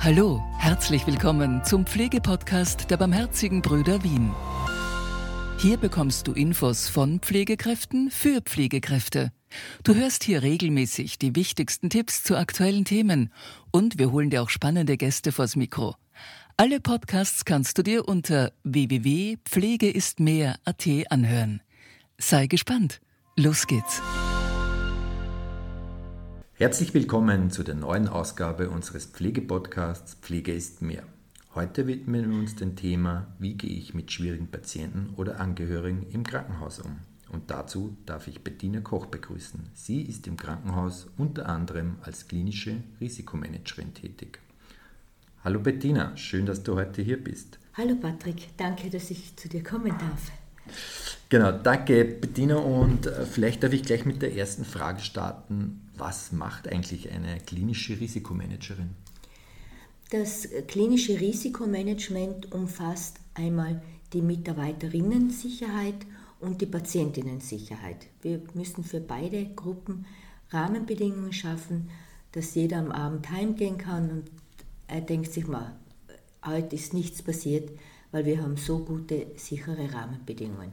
Hallo, herzlich willkommen zum Pflegepodcast der Barmherzigen Brüder Wien. Hier bekommst du Infos von Pflegekräften für Pflegekräfte. Du hörst hier regelmäßig die wichtigsten Tipps zu aktuellen Themen und wir holen dir auch spannende Gäste vors Mikro. Alle Podcasts kannst du dir unter www.pflegeistmehr.at anhören. Sei gespannt. Los geht's. Herzlich willkommen zu der neuen Ausgabe unseres Pflegepodcasts Pflege ist mehr. Heute widmen wir uns dem Thema, wie gehe ich mit schwierigen Patienten oder Angehörigen im Krankenhaus um. Und dazu darf ich Bettina Koch begrüßen. Sie ist im Krankenhaus unter anderem als klinische Risikomanagerin tätig. Hallo Bettina, schön, dass du heute hier bist. Hallo Patrick, danke, dass ich zu dir kommen darf. Genau, danke Bettina und äh, vielleicht darf ich gleich mit der ersten Frage starten. Was macht eigentlich eine klinische Risikomanagerin? Das klinische Risikomanagement umfasst einmal die Mitarbeiterinnen-Sicherheit und die Patientinnen-Sicherheit. Wir müssen für beide Gruppen Rahmenbedingungen schaffen, dass jeder am Abend heimgehen kann und er denkt sich mal, heute ist nichts passiert, weil wir haben so gute, sichere Rahmenbedingungen.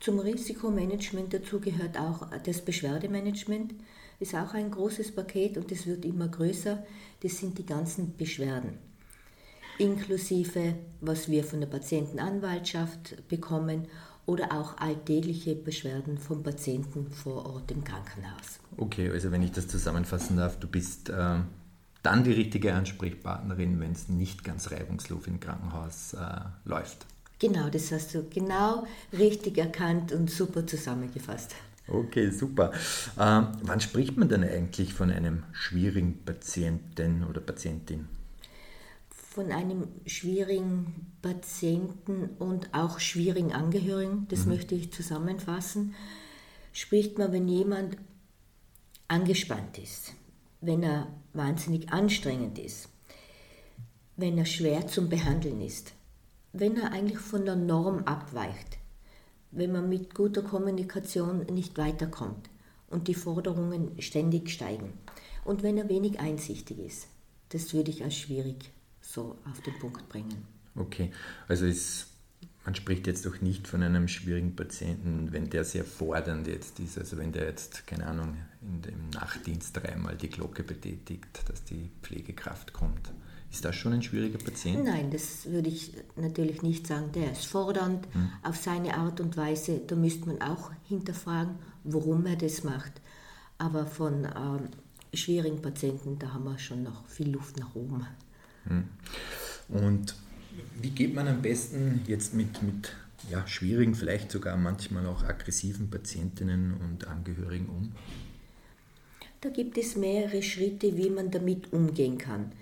Zum Risikomanagement dazu gehört auch das Beschwerdemanagement. Ist auch ein großes Paket und es wird immer größer. Das sind die ganzen Beschwerden. Inklusive, was wir von der Patientenanwaltschaft bekommen oder auch alltägliche Beschwerden vom Patienten vor Ort im Krankenhaus. Okay, also wenn ich das zusammenfassen darf, du bist äh, dann die richtige Ansprechpartnerin, wenn es nicht ganz reibungslos im Krankenhaus äh, läuft. Genau, das hast du genau richtig erkannt und super zusammengefasst. Okay, super. Ähm, wann spricht man denn eigentlich von einem schwierigen Patienten oder Patientin? Von einem schwierigen Patienten und auch schwierigen Angehörigen, das mhm. möchte ich zusammenfassen, spricht man, wenn jemand angespannt ist, wenn er wahnsinnig anstrengend ist, wenn er schwer zum Behandeln ist, wenn er eigentlich von der Norm abweicht, wenn man mit guter Kommunikation nicht weiterkommt und die Forderungen ständig steigen und wenn er wenig einsichtig ist. Das würde ich als schwierig so auf den Punkt bringen. Okay, also ist, man spricht jetzt doch nicht von einem schwierigen Patienten, wenn der sehr fordernd jetzt ist, also wenn der jetzt, keine Ahnung, in dem Nachtdienst dreimal die Glocke betätigt, dass die Pflegekraft kommt. Ist das schon ein schwieriger Patient? Nein, das würde ich natürlich nicht sagen. Der ist fordernd hm. auf seine Art und Weise. Da müsste man auch hinterfragen, warum er das macht. Aber von ähm, schwierigen Patienten, da haben wir schon noch viel Luft nach oben. Hm. Und wie geht man am besten jetzt mit, mit ja, schwierigen, vielleicht sogar manchmal auch aggressiven Patientinnen und Angehörigen um? Da gibt es mehrere Schritte, wie man damit umgehen kann.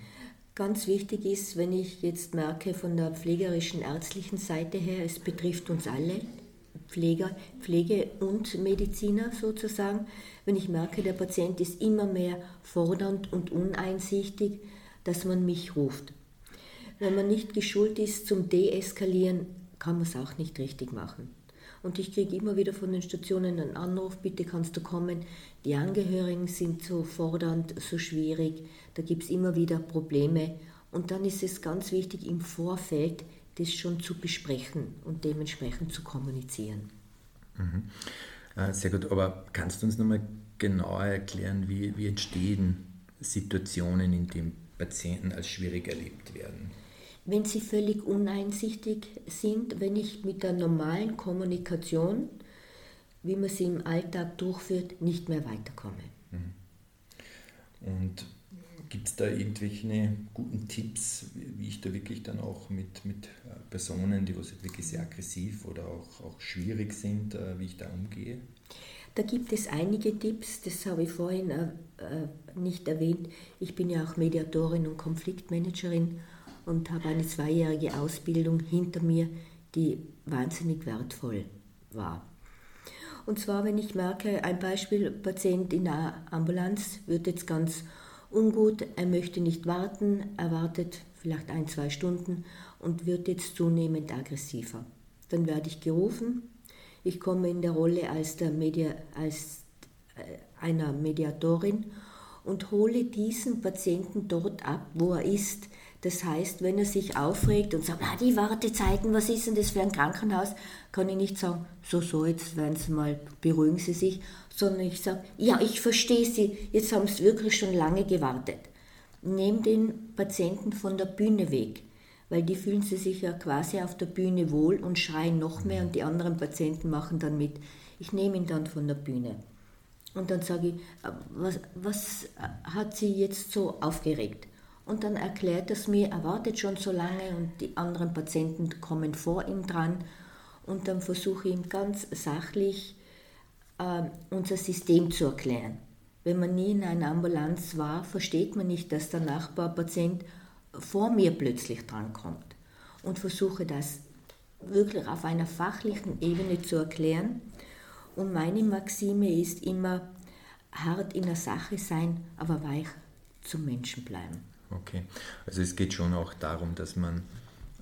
Ganz wichtig ist, wenn ich jetzt merke von der pflegerischen ärztlichen Seite her, es betrifft uns alle, Pfleger, Pflege und Mediziner sozusagen, wenn ich merke, der Patient ist immer mehr fordernd und uneinsichtig, dass man mich ruft. Wenn man nicht geschult ist zum Deeskalieren, kann man es auch nicht richtig machen. Und ich kriege immer wieder von den Stationen einen Anruf, bitte kannst du kommen. Die Angehörigen sind so fordernd, so schwierig, da gibt es immer wieder Probleme. Und dann ist es ganz wichtig, im Vorfeld das schon zu besprechen und dementsprechend zu kommunizieren. Mhm. Äh, sehr gut, aber kannst du uns nochmal genauer erklären, wie, wie entstehen Situationen, in denen Patienten als schwierig erlebt werden? Wenn sie völlig uneinsichtig sind, wenn ich mit der normalen Kommunikation, wie man sie im Alltag durchführt, nicht mehr weiterkomme. Mhm. Und gibt es da irgendwelche guten Tipps, wie ich da wirklich dann auch mit, mit äh, Personen, die was wirklich sehr aggressiv oder auch, auch schwierig sind, äh, wie ich da umgehe? Da gibt es einige Tipps, das habe ich vorhin äh, nicht erwähnt. Ich bin ja auch Mediatorin und Konfliktmanagerin und habe eine zweijährige Ausbildung hinter mir, die wahnsinnig wertvoll war. Und zwar, wenn ich merke, ein Beispiel, Patient in der Ambulanz wird jetzt ganz ungut, er möchte nicht warten, er wartet vielleicht ein, zwei Stunden und wird jetzt zunehmend aggressiver. Dann werde ich gerufen, ich komme in der Rolle als, der Media, als äh, einer Mediatorin und hole diesen Patienten dort ab, wo er ist, Das heißt, wenn er sich aufregt und sagt, ah, die Wartezeiten, was ist denn das für ein Krankenhaus, kann ich nicht sagen, so, so, jetzt werden Sie mal, beruhigen Sie sich, sondern ich sage, ja, ich verstehe Sie, jetzt haben Sie wirklich schon lange gewartet. Nehm den Patienten von der Bühne weg, weil die fühlen sich ja quasi auf der Bühne wohl und schreien noch mehr und die anderen Patienten machen dann mit. Ich nehme ihn dann von der Bühne. Und dann sage ich, was, was hat Sie jetzt so aufgeregt? Und dann erklärt er es mir, er wartet schon so lange und die anderen Patienten kommen vor ihm dran. Und dann versuche ich ihm ganz sachlich äh, unser System zu erklären. Wenn man nie in einer Ambulanz war, versteht man nicht, dass der Nachbarpatient vor mir plötzlich drankommt. Und versuche das wirklich auf einer fachlichen Ebene zu erklären. Und meine Maxime ist immer, hart in der Sache sein, aber weich zum Menschen bleiben. Okay, also es geht schon auch darum, dass man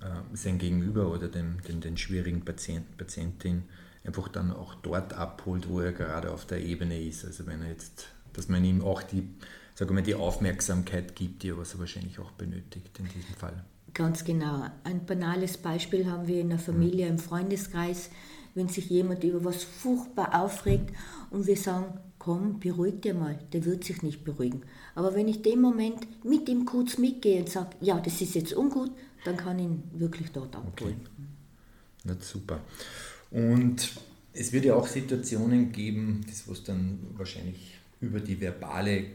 äh, sein Gegenüber oder den, den, den schwierigen Patienten, Patientin einfach dann auch dort abholt, wo er gerade auf der Ebene ist. Also wenn er jetzt, dass man ihm auch die, sagen wir, die Aufmerksamkeit gibt, die er was er wahrscheinlich auch benötigt in diesem Fall. Ganz genau. Ein banales Beispiel haben wir in der Familie, im Freundeskreis, wenn sich jemand über was furchtbar aufregt und wir sagen, komm, beruhig dir mal, der wird sich nicht beruhigen. Aber wenn ich den Moment mit ihm kurz mitgehe und sage, ja, das ist jetzt ungut, dann kann ich ihn wirklich dort abholen. Okay. Na, super. Und es wird ja auch Situationen geben, das was dann wahrscheinlich über die verbale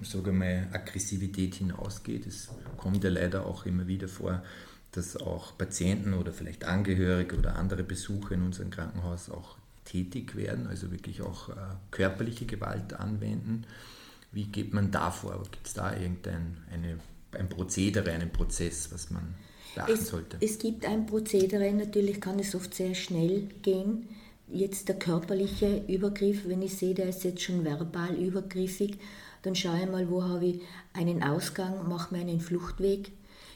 sage mal, Aggressivität hinausgeht. Es kommt ja leider auch immer wieder vor, dass auch Patienten oder vielleicht Angehörige oder andere Besucher in unserem Krankenhaus auch tätig werden, also wirklich auch äh, körperliche Gewalt anwenden. Wie geht man da vor? Gibt es da irgendein eine, ein Prozedere, einen Prozess, was man beachten es, sollte? Es gibt ein Prozedere, natürlich kann es oft sehr schnell gehen. Jetzt der körperliche Übergriff, wenn ich sehe, der ist jetzt schon verbal übergriffig, dann schaue ich mal, wo habe ich einen Ausgang, mache mir einen Fluchtweg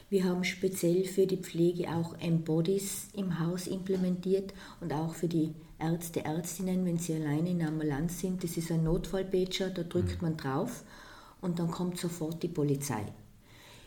wir haben speziell für die Pflege auch Embodies im Haus implementiert und auch für die Ärzte, Ärztinnen, wenn sie alleine in Ambulanz sind. Das ist ein Notfallpager, da drückt mhm. man drauf und dann kommt sofort die Polizei.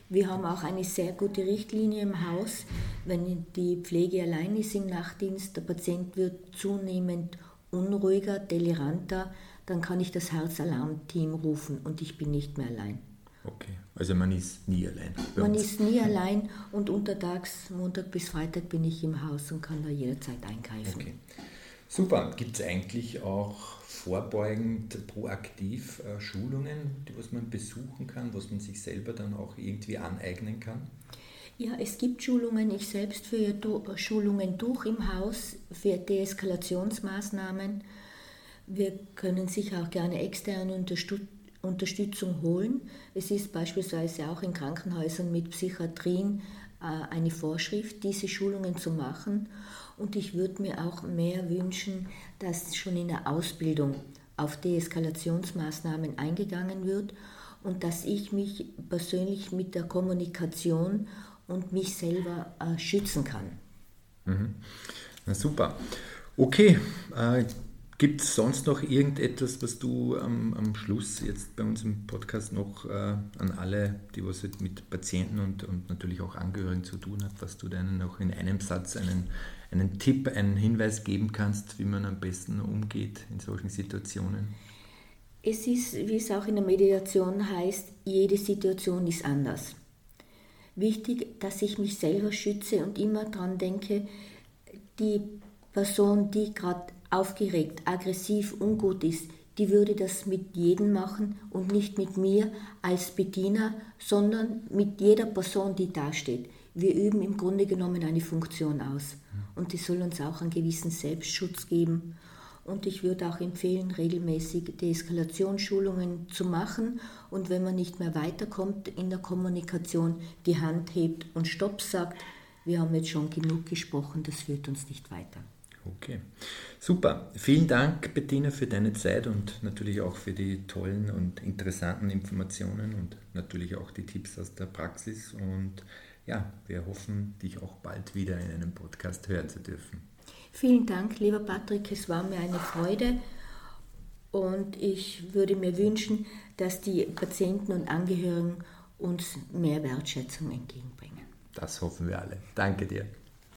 Wir haben auch eine sehr gute Richtlinie im Haus. Wenn die Pflege allein ist im Nachtdienst, der Patient wird zunehmend unruhiger, deliranter, dann kann ich das Herzalarmteam rufen und ich bin nicht mehr allein. Okay, also man ist nie allein. Man ist nie allein und untertags, Montag bis Freitag bin ich im Haus und kann da jederzeit eingreifen. Okay. Super. Gibt es eigentlich auch vorbeugend, proaktiv äh, Schulungen, die was man besuchen kann, was man sich selber dann auch irgendwie aneignen kann? Ja, es gibt Schulungen. Ich selbst führe Schulungen durch im Haus für Deeskalationsmaßnahmen. Wir können sicher auch gerne externe Unterstützung Unterstützung holen. Es ist beispielsweise auch in Krankenhäusern mit Psychiatrien äh, eine Vorschrift, diese Schulungen zu machen. Und ich würde mir auch mehr wünschen, dass schon in der Ausbildung auf Deeskalationsmaßnahmen eingegangen wird und dass ich mich persönlich mit der Kommunikation und mich selber äh, schützen kann. Mhm. Na super. Okay, äh, Gibt es sonst noch irgendetwas, was du am, am, Schluss jetzt bei uns im Podcast noch äh, an alle, die was mit Patienten und, und natürlich auch Angehörigen zu tun hat, was du denen noch in einem Satz einen, einen Tipp, einen Hinweis geben kannst, wie man am besten umgeht in solchen Situationen? Es ist, wie es auch in der Mediation heißt, jede Situation ist anders. Wichtig, dass ich mich selber schütze und immer daran denke, die Person, die gerade aufgeregt, aggressiv, ungut ist, die würde das mit jedem machen und nicht mit mir als Bediener, sondern mit jeder Person, die dasteht. Wir üben im Grunde genommen eine Funktion aus und die soll uns auch einen gewissen Selbstschutz geben. Und ich würde auch empfehlen, regelmäßig Deeskalationsschulungen zu machen und wenn man nicht mehr weiterkommt in der Kommunikation, die Hand hebt und Stopp sagt. Wir haben jetzt schon genug gesprochen, das führt uns nicht weiter. Okay, super. Vielen Dank, Bettina, für deine Zeit und natürlich auch für die tollen und interessanten Informationen und natürlich auch die Tipps aus der Praxis. Und ja, wir hoffen, dich auch bald wieder in einem Podcast hören zu dürfen. Vielen Dank, lieber Patrick. Es war mir eine Freude. Und ich würde mir wünschen, dass die Patienten und Angehörigen uns mehr Wertschätzung entgegenbringen. Das hoffen wir alle. Danke dir.